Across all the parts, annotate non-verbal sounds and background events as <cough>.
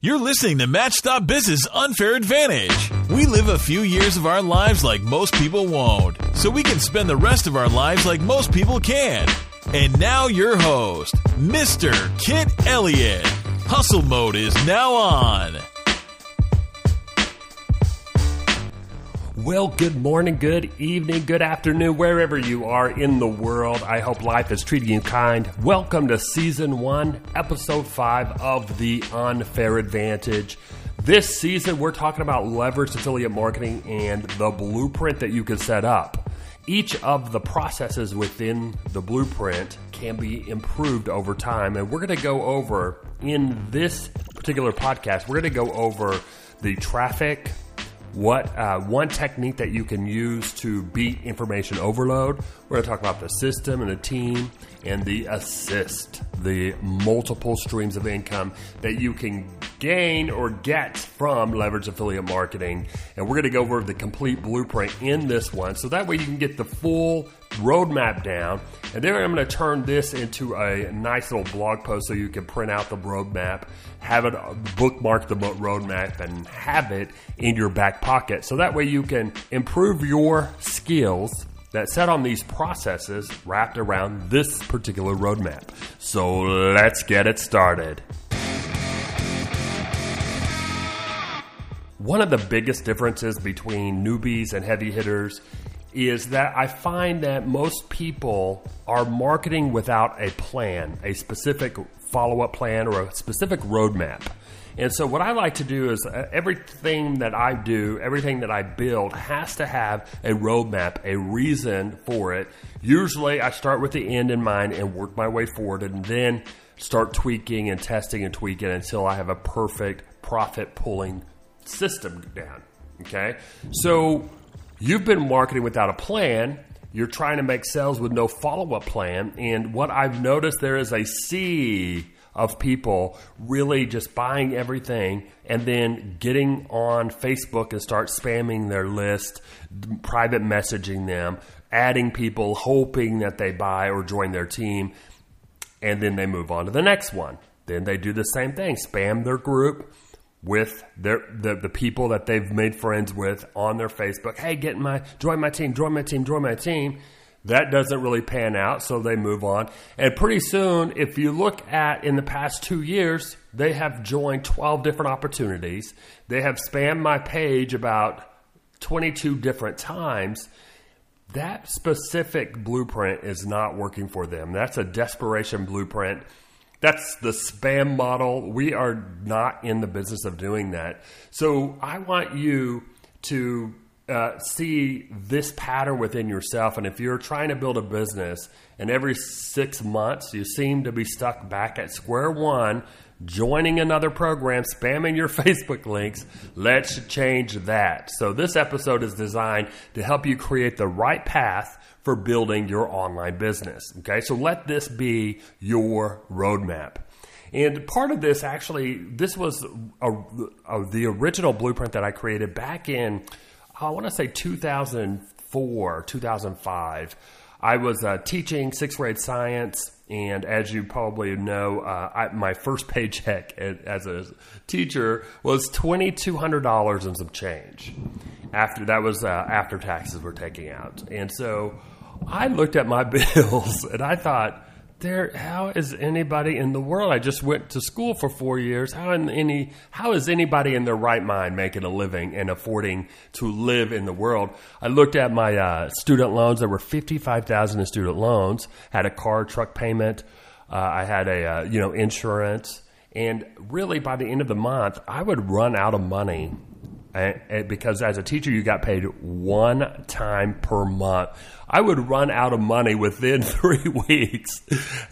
You're listening to Match.biz's Unfair Advantage. We live a few years of our lives like most people won't, so we can spend the rest of our lives like most people can. And now, your host, Mr. Kit Elliott. Hustle mode is now on. Well, good morning, good evening, good afternoon, wherever you are in the world. I hope life is treating you kind. Welcome to season one, episode five of The Unfair Advantage. This season, we're talking about leverage affiliate marketing and the blueprint that you can set up. Each of the processes within the blueprint can be improved over time. And we're going to go over in this particular podcast, we're going to go over the traffic, what uh, one technique that you can use to beat information overload. We're going to talk about the system and the team and the assist, the multiple streams of income that you can gain or get from leverage affiliate marketing. And we're going to go over the complete blueprint in this one so that way you can get the full roadmap down. And then I'm going to turn this into a nice little blog post so you can print out the roadmap, have it uh, bookmark the roadmap, and have it in your back pocket. So that way you can improve your skills that set on these processes wrapped around this particular roadmap. So let's get it started. One of the biggest differences between newbies and heavy hitters is that I find that most people are marketing without a plan, a specific follow up plan, or a specific roadmap. And so, what I like to do is uh, everything that I do, everything that I build has to have a roadmap, a reason for it. Usually, I start with the end in mind and work my way forward, and then start tweaking and testing and tweaking until I have a perfect profit pulling system down. Okay. So, You've been marketing without a plan. You're trying to make sales with no follow up plan. And what I've noticed there is a sea of people really just buying everything and then getting on Facebook and start spamming their list, private messaging them, adding people, hoping that they buy or join their team. And then they move on to the next one. Then they do the same thing, spam their group with their the, the people that they've made friends with on their Facebook. Hey, get my join my team, join my team, join my team. That doesn't really pan out, so they move on. And pretty soon, if you look at in the past two years, they have joined 12 different opportunities. They have spammed my page about 22 different times. That specific blueprint is not working for them. That's a desperation blueprint that's the spam model. We are not in the business of doing that. So I want you to uh, see this pattern within yourself. And if you're trying to build a business and every six months you seem to be stuck back at square one, joining another program, spamming your <laughs> Facebook links, let's change that. So this episode is designed to help you create the right path for building your online business. Okay, so let this be your roadmap. And part of this, actually, this was a, a, the original blueprint that I created back in, I want to say 2004, 2005. I was uh, teaching sixth grade science, and as you probably know, uh, I, my first paycheck as a teacher was twenty two hundred dollars and some change. After that was uh, after taxes were taken out, and so I looked at my <laughs> bills and I thought, there how is anybody in the world? I just went to school for four years. How in any how is anybody in their right mind making a living and affording to live in the world? I looked at my uh, student loans. There were 55000 in student loans. Had a car truck payment. Uh, i had a uh, you know insurance. And really by the end of the month i would run out of money because as a teacher you got paid one time per month. I would run out of money within <laughs> three weeks.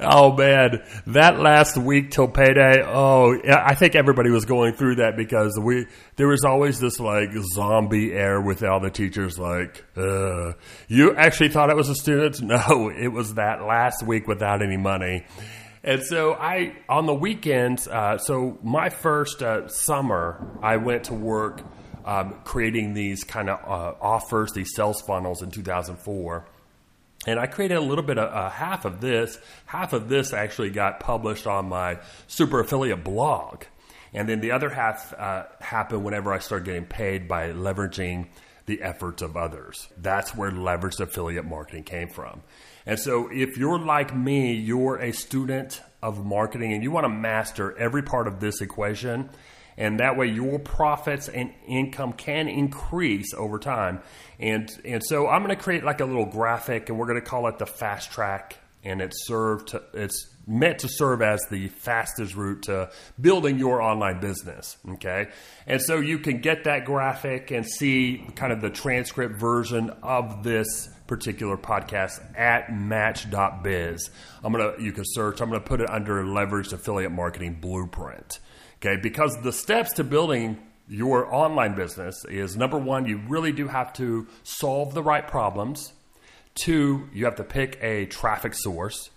Oh man. That last week till payday oh i think everybody was going through that because we there was always this like zombie air with all the teachers like you actually thought it was a student <laughs> no it was that last week without any money. And so I, on the weekends, uh, so my first uh, summer, I went to work um, creating these kind of uh, offers, these sales funnels in 2004. And I created a little bit of uh, half of this. Half of this actually got published on my super affiliate blog. And then the other half uh, happened whenever I started getting paid by leveraging the efforts of others. That's where leveraged affiliate marketing came from. And so if you're like me, you're a student of marketing and you want to master every part of this equation, and that way your profits and income can increase over time. And and so I'm going to create like a little graphic, and we're going to call it the fast track, and it's served to, it's meant to serve as the fastest route to building your online business. Okay, and so you can get that graphic and see kind of the transcript version of this particular podcast at match.biz. I'm gonna you can search. I'm gonna put it under leveraged affiliate marketing blueprint. Okay, because the steps to building your online business is number one, you really do have to solve the right problems. Two, you have to pick a traffic source.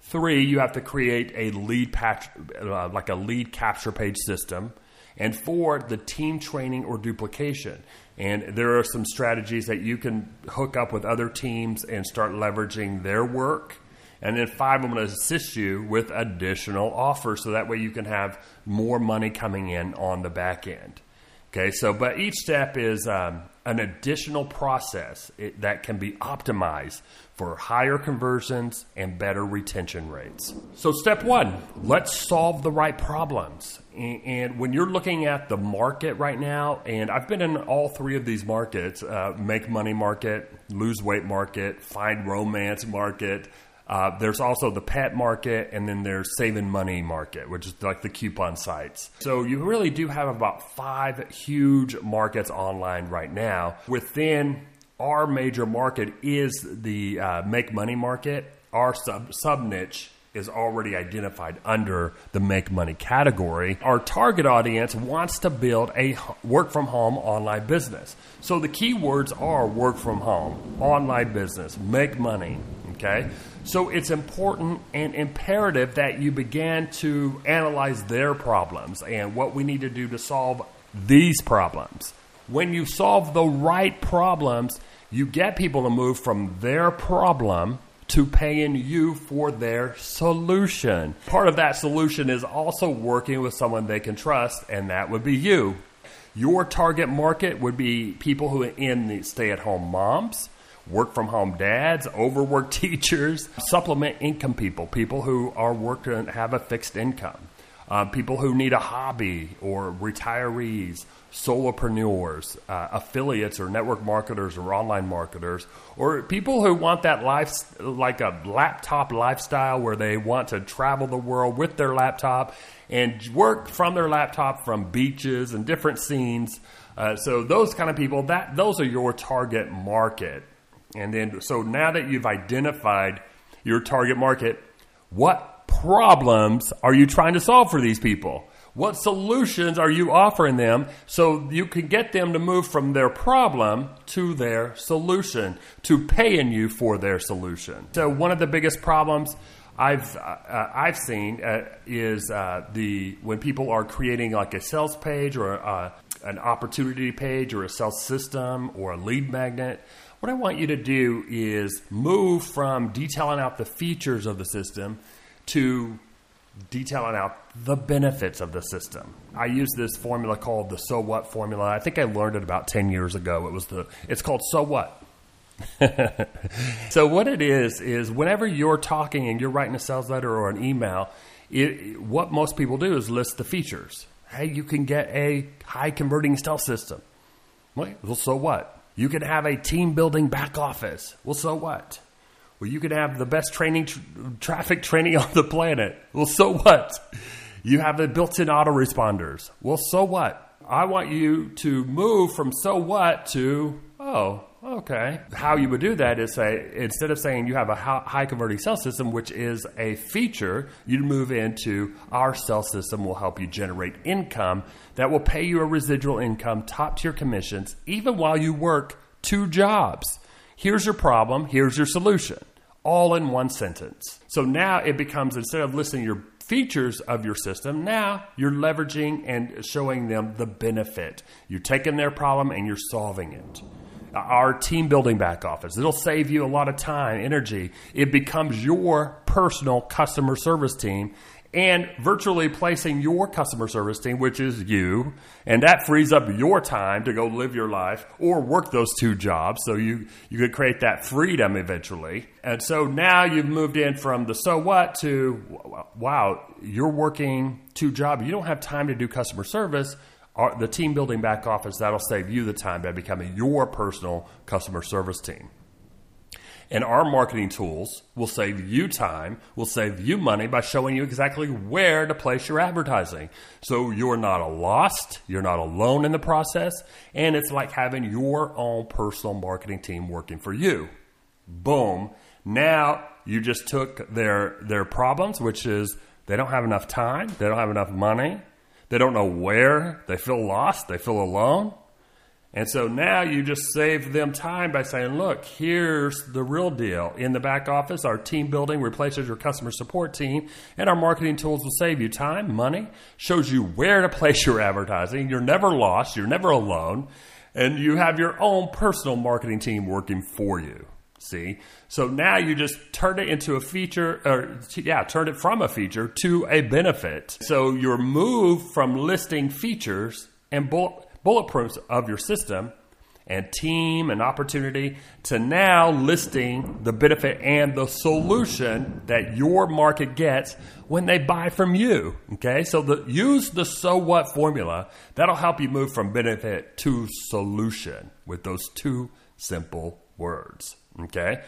Three, you have to create a lead patch, uh, like a lead capture page system. And four, the team training or duplication. And there are some strategies that you can hook up with other teams and start leveraging their work. And then five, I'm going to assist you with additional offers so that way you can have more money coming in on the back end. Okay, so but each step is um, an additional process that can be optimized for higher conversions and better retention rates. So, step one, let's solve the right problems. And, when you're looking at the market right now, and I've been in all three of these markets uh, make money market, lose weight market, find romance market, uh, there's also the pet market, and then there's saving money market, which is like the coupon sites. So you really do have about five huge markets online right now. Within our major market is the uh, make money market. Our sub sub niche is already identified under the make money category. Our target audience wants to build a work from home online business. So the keywords are work from home, online business, make money. Okay. So it's important and imperative that you begin to analyze their problems and what we need to do to solve these problems. When you solve the right problems, you get people to move from their problem to paying you for their solution. Part of that solution is also working with someone they can trust, and that would be you. Your target market would be people who are in the stay at home moms work from home dads, overworked <laughs> teachers, supplement income people, people who are working and have a fixed income, uh, people who need a hobby or retirees, solopreneurs, uh, affiliates or network marketers or online marketers, or people who want that life like a laptop lifestyle where they want to travel the world with their laptop and work from their laptop from beaches and different scenes. Uh, so those kind of people, that those are your target market. And then, so now that you've identified your target market, what problems are you trying to solve for these people? What solutions are you offering them so you can get them to move from their problem to their solution, to paying you for their solution? So, one of the biggest problems I've uh, I've seen uh, is uh, the when people are creating like a sales page or uh, an opportunity page or a sales system or a lead magnet what I want you to do is move from detailing out the features of the system to detailing out the benefits of the system. I use this formula called the so what formula. I think I learned it about 10 years ago. It was the it's called so what. <laughs> so what it is is whenever you're talking and you're writing a sales letter or an email, it, what most people do is list the features. Hey, you can get a high converting sales system. Well, so what? You can have a team building back office. Well, so what? Well, you can have the best training tr- traffic training <laughs> on the planet. Well, so what? You have the built-in autoresponders. Well, so what? I want you to move from so what to oh, Okay. How you would do that is say, instead of saying you have a high converting sales system, which is a feature, you'd move into our sales system will help you generate income that will pay you a residual income, top tier commissions, even while you work two jobs. Here's your problem, here's your solution, all in one sentence. So now it becomes instead of listing your features of your system, now you're leveraging and showing them the benefit. You're taking their problem and you're solving it our team building back office. It'll save you a lot of time, energy. It becomes your personal customer service team and virtually placing your customer service team, which is you, and that frees up your time to go live your life or work those two jobs. So you, you could create that freedom eventually. And so now you've moved in from the so what to wow, you're working two jobs. You don't have time to do customer service. The team building back office, that'll save you the time by becoming your personal customer service team. And our marketing tools will save you time, will save you money by showing you exactly where to place your advertising. So you're not lost, you're not alone in the process, and it's like having your own personal marketing team working for you. Boom. Now you just took their their problems, which is they don't have enough time, they don't have enough money, they don't know where, they feel lost, they feel alone. And so now you just save them time by saying, look, here's the real deal. In the back office, our team building replaces your customer support team, and our marketing tools will save you time, money, shows you where to place your advertising. You're never lost, you're never alone, and you have your own personal marketing team working for you. See? So now you just turn it into a feature, or yeah, turn it from a feature to a benefit. So you're moved from listing features and bullet points of your system and team and opportunity to now listing the benefit and the solution that your market gets when they buy from you. Okay, so the, use the so what formula that'll help you move from benefit to solution with those two simple words. Okay.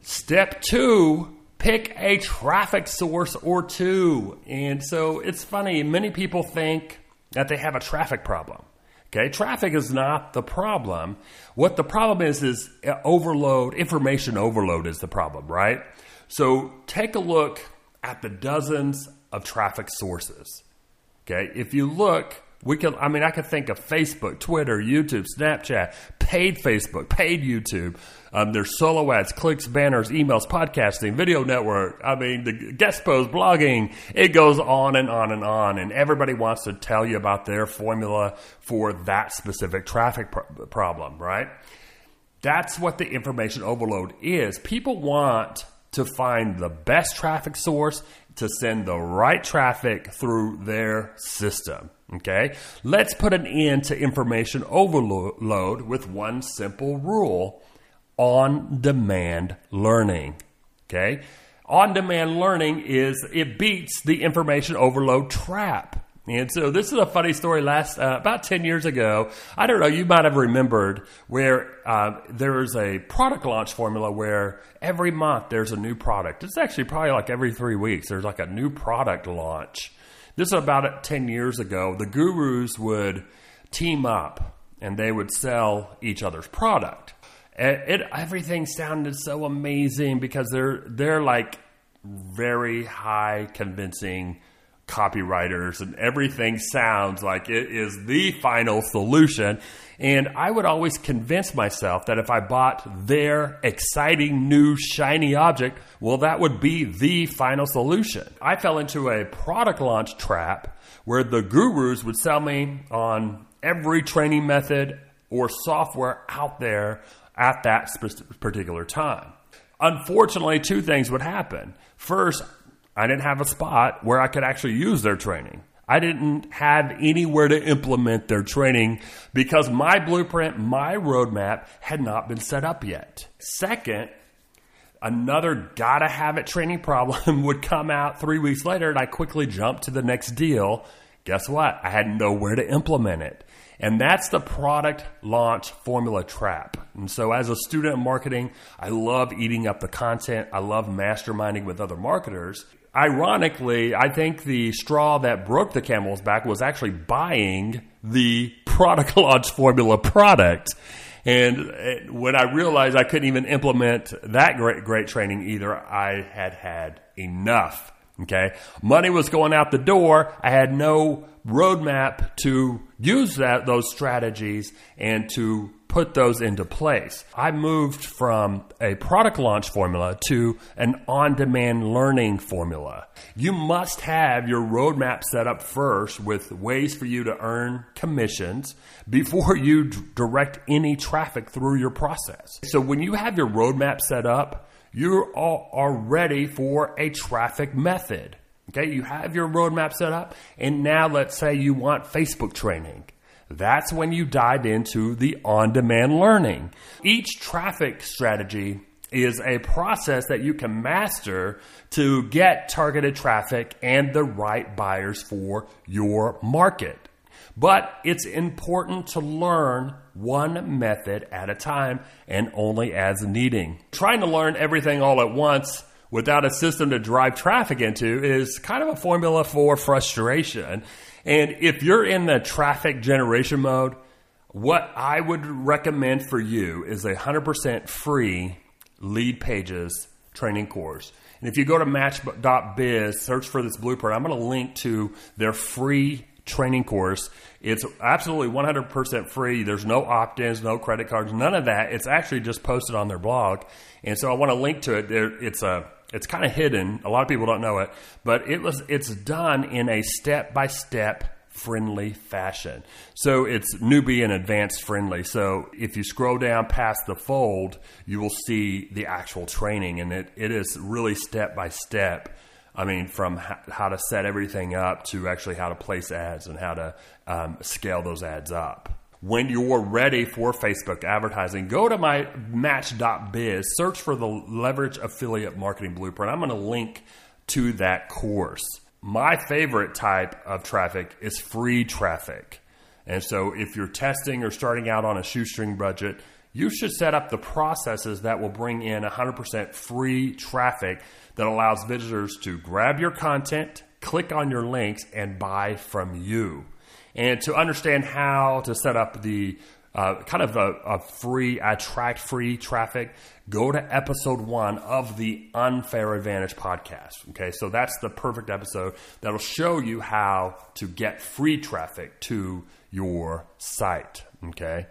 Step two pick a traffic source or two. And so it's funny, many people think that they have a traffic problem. Okay, traffic is not the problem. What the problem is is overload, information overload is the problem, right? So take a look at the dozens of traffic sources. Okay, if you look we can, I mean, I could think of Facebook, Twitter, YouTube, Snapchat, paid Facebook, paid YouTube. Um, there's solo ads, clicks, banners, emails, podcasting, video network. I mean, the guest posts, blogging. It goes on and on and on. And everybody wants to tell you about their formula for that specific traffic pro- problem, right? That's what the information overload is. People want to find the best traffic source to send the right traffic through their system. Okay? Let's put an end to information overload with one simple rule on demand learning. Okay? On demand learning is it beats the information overload trap. And so this is a funny story. Last uh, about ten years ago, I don't know. You might have remembered where uh, there is a product launch formula where every month there's a new product. It's actually probably like every three weeks. There's like a new product launch. This is about ten years ago. The gurus would team up and they would sell each other's product. It, it everything sounded so amazing because they're they're like very high convincing copywriters and everything sounds like it is the final solution. And I would always convince myself that if I bought their exciting new shiny object, well, that would be the final solution. I fell into a product launch trap where the gurus would sell me on every training method or software out there at that particular time. Unfortunately, two things would happen. First, I didn't have a spot where I could actually use their training. I didn't have anywhere to implement their training because my blueprint, my roadmap had not been set up yet. Second, another gotta have it training <laughs> problem would come out three weeks later and I quickly jumped to the next deal. Guess what? I had nowhere to implement it. And that's the product launch formula trap. And so, as a student of marketing, I love eating up the content. I love masterminding with other marketers ironically, I think the straw that broke the camel's back was actually buying the product <laughs> launch formula product. And eh, when I realized I couldn't even implement that great, great training either, I had had enough. Okay. Money was going out the door. I had no roadmap to use that, those strategies and to put those into place. I moved from a product launch formula to an on demand learning formula. You must have your roadmap set up first with ways for you to earn commissions before you direct any traffic through your process. So when you have your roadmap set up, you are ready for a traffic method. Okay, you have your roadmap set up, and now let's say you want Facebook training. That's when you dive into the on demand learning. Each traffic strategy is a process that you can master to get targeted traffic and the right buyers for your market. But it's important to learn one method at a time and only as needing. Trying to learn everything all at once without a system to drive traffic into is kind of a formula for frustration. And if you're in the traffic generation mode, what I would recommend for you is a 100% free lead pages training course. And if you go to match.biz, search for this blueprint, I'm going to link to their free training course. It's absolutely 100% free. There's no opt ins, no credit cards, none of that. It's actually just posted on their blog. And so I want to link to it. It's a it's kind of hidden. A lot of people don't know it, but it was it's done in a step by step friendly fashion. So it's newbie and advanced friendly. So if you scroll down past the fold, you will see the actual training, and it, it is really step by step I mean, from how to set everything up to actually how to place ads and how to um, scale those ads up. When you're ready for Facebook advertising, go to my match.biz, search for the Leverage Affiliate Marketing Blueprint. I'm going to link to that course. My favorite type of traffic is free traffic. And so if you're testing or starting out on a shoestring budget, you should set up the processes that will bring in 100% free traffic that allows visitors to grab your content, click on your links, and buy from you. And to understand how to set up the uh, kind of a, a, free, attract free traffic, go to episode one of the Unfair Advantage podcast. Okay, so that's the perfect episode that'll show you how to get free traffic to your site. Okay.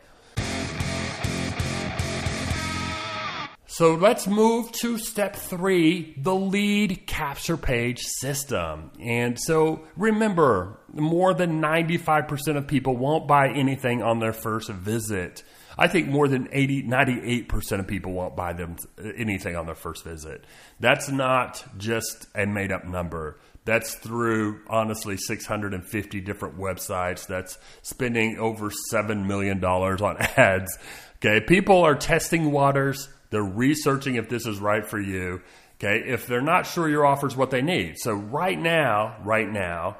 So let's move to step three the lead capture page system. And so remember, more than 95% of people won't buy anything on their first visit. I think more than 80, 98% of people won't buy them uh, anything on their first visit. That's not just a made up number. That's through, honestly, 650 different websites. That's spending over $7 million on <laughs> ads. Okay. People are testing waters they're researching if this is right for you. Okay. If they're not sure your offer is what they need. So right now, right now,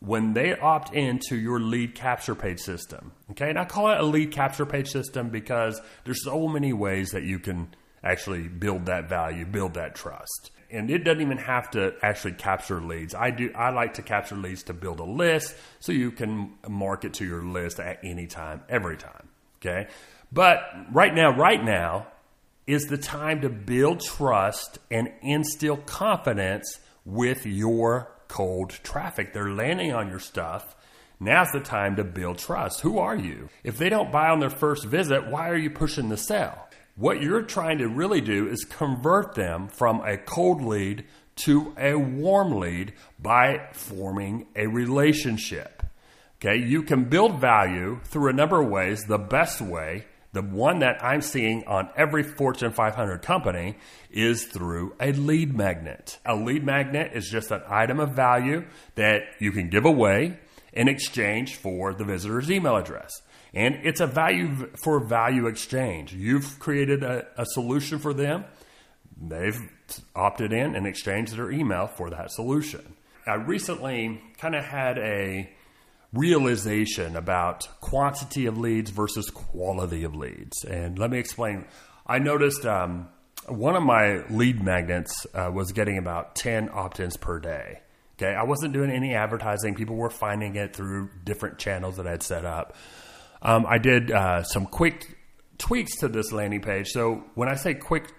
when they opt into your lead capture page system, okay, and I call it a lead capture page system because there's so many ways that you can actually build that value, build that trust. And it doesn't even have to actually capture leads. I do I like to capture leads to build a list so you can market to your list at any time, every time. Okay? But right now, right now, is the time to build trust and instill confidence with your cold traffic. They're landing on your stuff. Now's the time to build trust. Who are you? If they don't buy on their first visit, why are you pushing the sell? What you're trying to really do is convert them from a cold lead to a warm lead by forming a relationship. Okay, you can build value through a number of ways. The best way the one that I'm seeing on every Fortune 500 company is through a lead magnet. A lead magnet is just an item of value that you can give away in exchange for the visitor's email address. And it's a value for value exchange. You've created a, a solution for them. They've opted in and exchanged their email for that solution. I recently kind of had a realization about quantity of leads versus quality of leads. And let me explain. I noticed um, one of my lead magnets uh, was getting about 10 opt ins per day. Okay, I wasn't doing any advertising. People were finding it through different channels that I'd set up. Um, I did uh, some quick tweaks to this landing page. So when I say quick,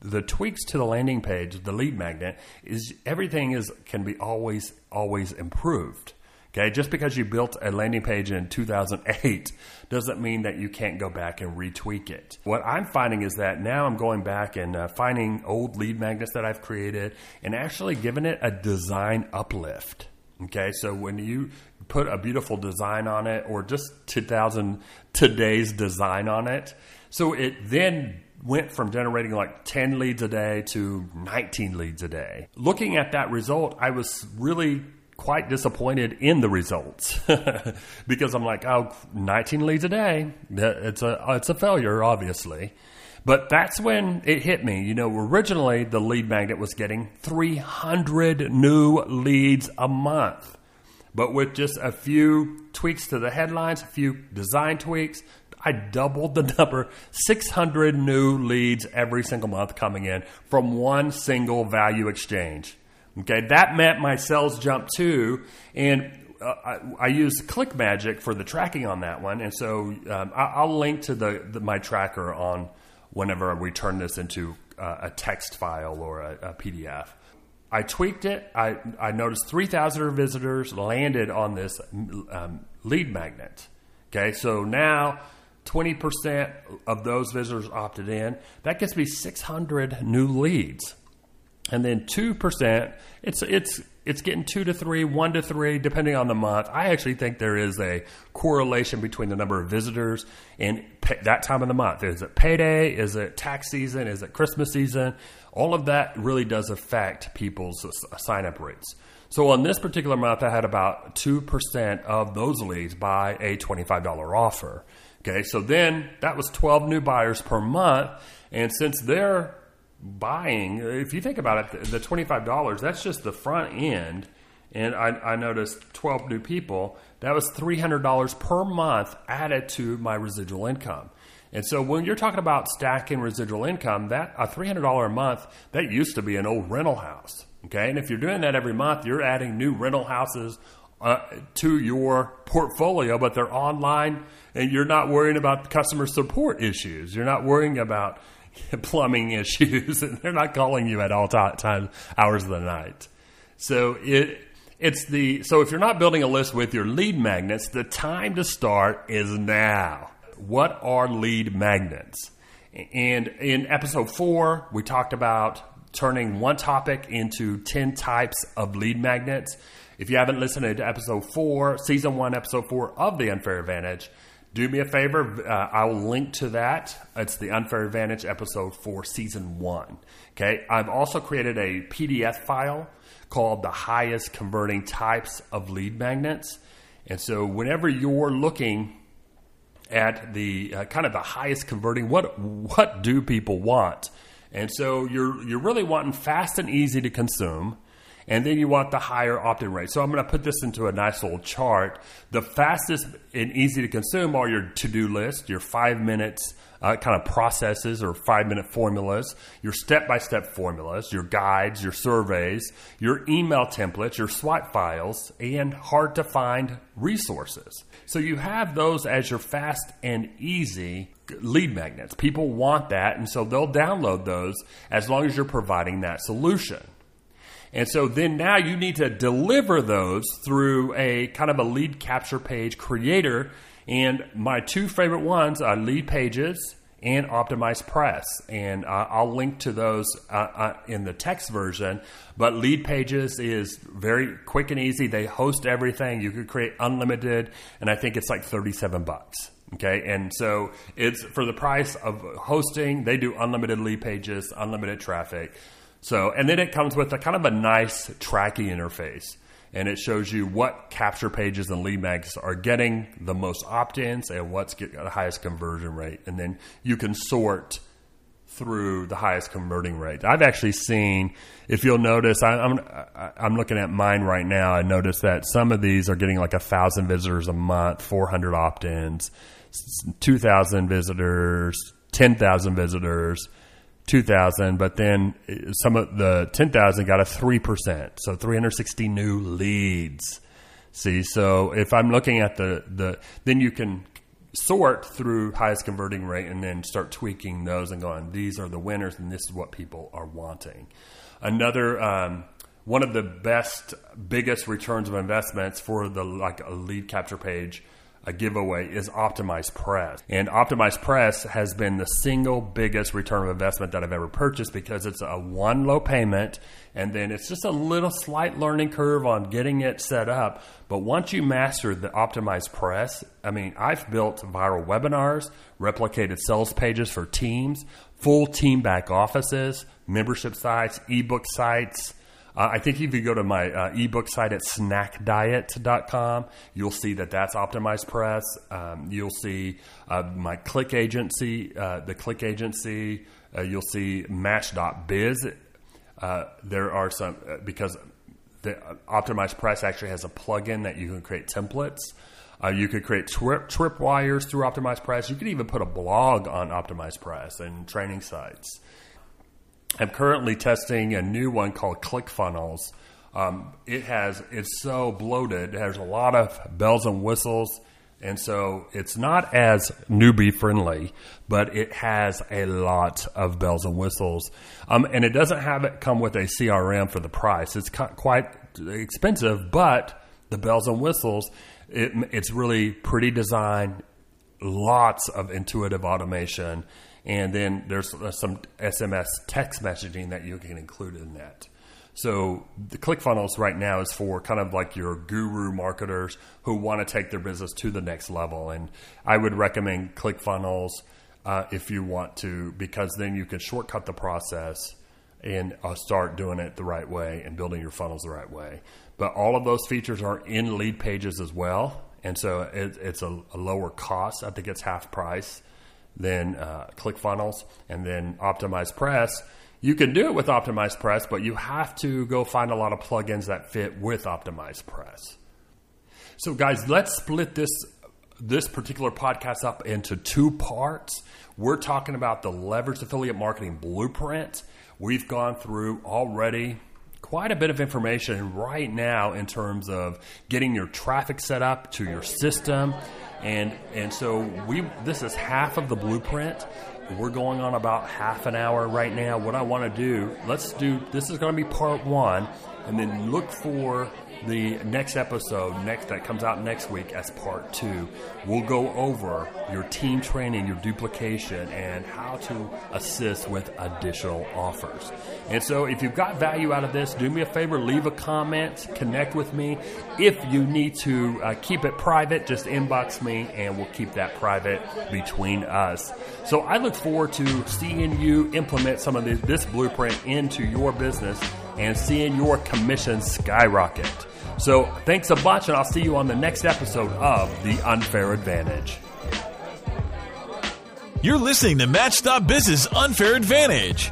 the tweaks to the landing page, the lead magnet, is everything is can be always always improved. Okay, just because you built a landing page in 2008 <laughs> doesn't mean that you can't go back and retweak it. What I'm finding is that now I'm going back and uh, finding old lead magnets that I've created and actually giving it a design uplift. Okay, so when you put a beautiful design on it or just 2000 today's design on it, so it then went from generating like 10 leads a day to 19 leads a day. Looking at that result, I was really quite disappointed in the results <laughs> because I'm like, oh, 19 leads a day. It's a, it's a failure, obviously. But that's when it hit me. You know, originally the lead magnet was getting 300 new leads a month. But with just a few tweaks to the headlines, a few design tweaks, I doubled the <laughs> number 600 new leads every single month coming in from one single value exchange. Okay, that meant my sales jumped too. And uh, I, I use ClickMagick for the tracking on that one. And so um, I, will link to the, the, my tracker on whenever we turn this into uh, a text file or a, a PDF. I tweaked it. I, I noticed 3,000 visitors landed on this um, lead magnet. Okay, so now 20% of those visitors opted in. That gets me 600 new leads. And then 2%, it's, it's, it's getting two to three, one to three, depending on the month. I actually think there is a correlation between the number of visitors and pay, that time of the month. Is it payday? Is it tax season? Is it Christmas season? All of that really does affect people's uh, sign up rates. So on this particular month, I had about 2% of those leads buy a $25 offer. Okay, so then that was 12 new buyers per month. And since they're buying, if you think about it, the $25, that's just the front end. And I, I noticed 12 new people. That was $300 per month added to my residual income. And so when you're talking about stacking residual income, that a $300 a month, that used to be an old rental house. Okay. And if you're doing that every month, you're adding new rental houses uh, to your portfolio, but they're online and you're not worrying about customer support issues. You're not worrying about <laughs> plumbing issues <laughs> and they're not calling you at all times hours of the night. So it it's the so if you're not building a list with your lead magnets, the time to start is now. What are lead magnets? And in episode 4, we talked about turning one topic into 10 types of lead magnets. If you haven't listened to episode four, season one, episode four of The Unfair Advantage, do me a favor. Uh, I will link to that. It's The Unfair Advantage, episode for season one. Okay. I've also created a PDF file called The Highest Converting Types of Lead Magnets. And so whenever you're looking at the uh, kind of the highest converting, what, what do people want? And so you're, you're really wanting fast and easy to consume and then you want the higher opt-in rate. So I'm going to put this into a nice little chart. The fastest and easy to consume are your to-do list, your five minutes uh, kind of processes or five minute formulas, your step by step formulas, your guides, your surveys, your email templates, your swipe files, and hard to find resources. So you have those as your fast and easy lead magnets. People want that, and so they'll download those as long as you're providing that solution. And so then now you need to deliver those through a kind of a lead capture page creator. And my two favorite ones are Leadpages and OptimizePress. And uh, I'll link to those uh, uh, in the text version. But Leadpages is very quick and easy. They host everything. You could create unlimited, and I think it's like 37 bucks. Okay, and so it's for the price of hosting, they do unlimited lead pages, unlimited traffic. So, and then it comes with a kind of a nice tracking interface. And it shows you what capture pages and lead mags are getting the most opt ins and what's getting the uh, highest conversion rate. And then you can sort through the highest converting rate. I've actually seen, if you'll notice, I, am I'm, I'm looking at mine right now. I noticed that some of these are getting like a thousand visitors a month, 400 opt-ins, 2,000 visitors, 10,000 visitors, 2,000, but then some of the 10,000 got a 3%. So 360 new leads. See, so if I'm looking at the, the then you can sort through highest converting rate and then start tweaking those and going, these are the winners and this is what people are wanting. Another, um, one of the best, biggest returns of investments for the like a lead capture page a giveaway is Optimized Press. And Optimized Press has been the single biggest return of investment that I've ever purchased because it's a one low payment and then it's just a little slight learning curve on getting it set up. But once you master the Optimized Press, I mean, I've built viral webinars, replicated sales pages for teams, full team back offices, membership sites, ebook sites uh, I think if you go to my uh, ebook site at snackdiet.com, you'll see that that's optimized press. Um, you'll see uh, my click agency, uh, the click agency. Uh, you'll see match.biz. Uh, there are some, because the optimized press actually has a plugin that you can create templates. Uh, you could create trip, trip wires through Optimized Press. You could even put a blog on Optimized Press and training sites. I'm currently testing a new one called ClickFunnels. Um, it has it's so bloated. It has a lot of bells and whistles, and so it's not as newbie friendly, but it has a lot of bells and whistles. Um, and it doesn't have it come with a CRM for the price. It's quite expensive, but the bells and whistles, it, it's really pretty design, lots of intuitive automation and then there's uh, some SMS text messaging that you can include in that. So the ClickFunnels right now is for kind of like your guru marketers who want to take their business to the next level, and I would recommend ClickFunnels uh, if you want to, because then you can shortcut the process and uh, start doing it the right way and building your funnels the right way. But all of those features are in lead pages as well, and so it, it's a, a lower cost. I think it's half price then uh, ClickFunnels, and then Optimize Press. You can do it with Optimized Press, but you have to go find a lot of plugins that fit with Optimized Press. So, guys, let's split this this particular podcast up into two parts. We're talking about the leveraged affiliate marketing blueprint. We've gone through already quite a bit of information right now in terms of getting your traffic set up to your system. And and so we this is half of the blueprint. We're going on about half an hour right now. What i want to do let's do this is going to be part one and then look for the next episode next that comes out next week as part two we'll go over your team training your duplication and how to assist with additional offers. And so if you've got value out of this do me a favor leave a comment connect with me. If you need to uh, keep it private just inbox me and we'll keep that private between us. So i look forward to seeing you implement some of this, this blueprint into your business and seeing your commission skyrocket. So thanks a bunch, and I'll see you on the next episode of The Unfair Advantage. You're listening to Match.biz's Business Unfair Advantage.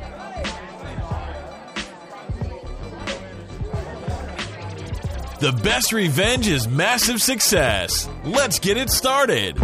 The best revenge is massive success. Let's get it started.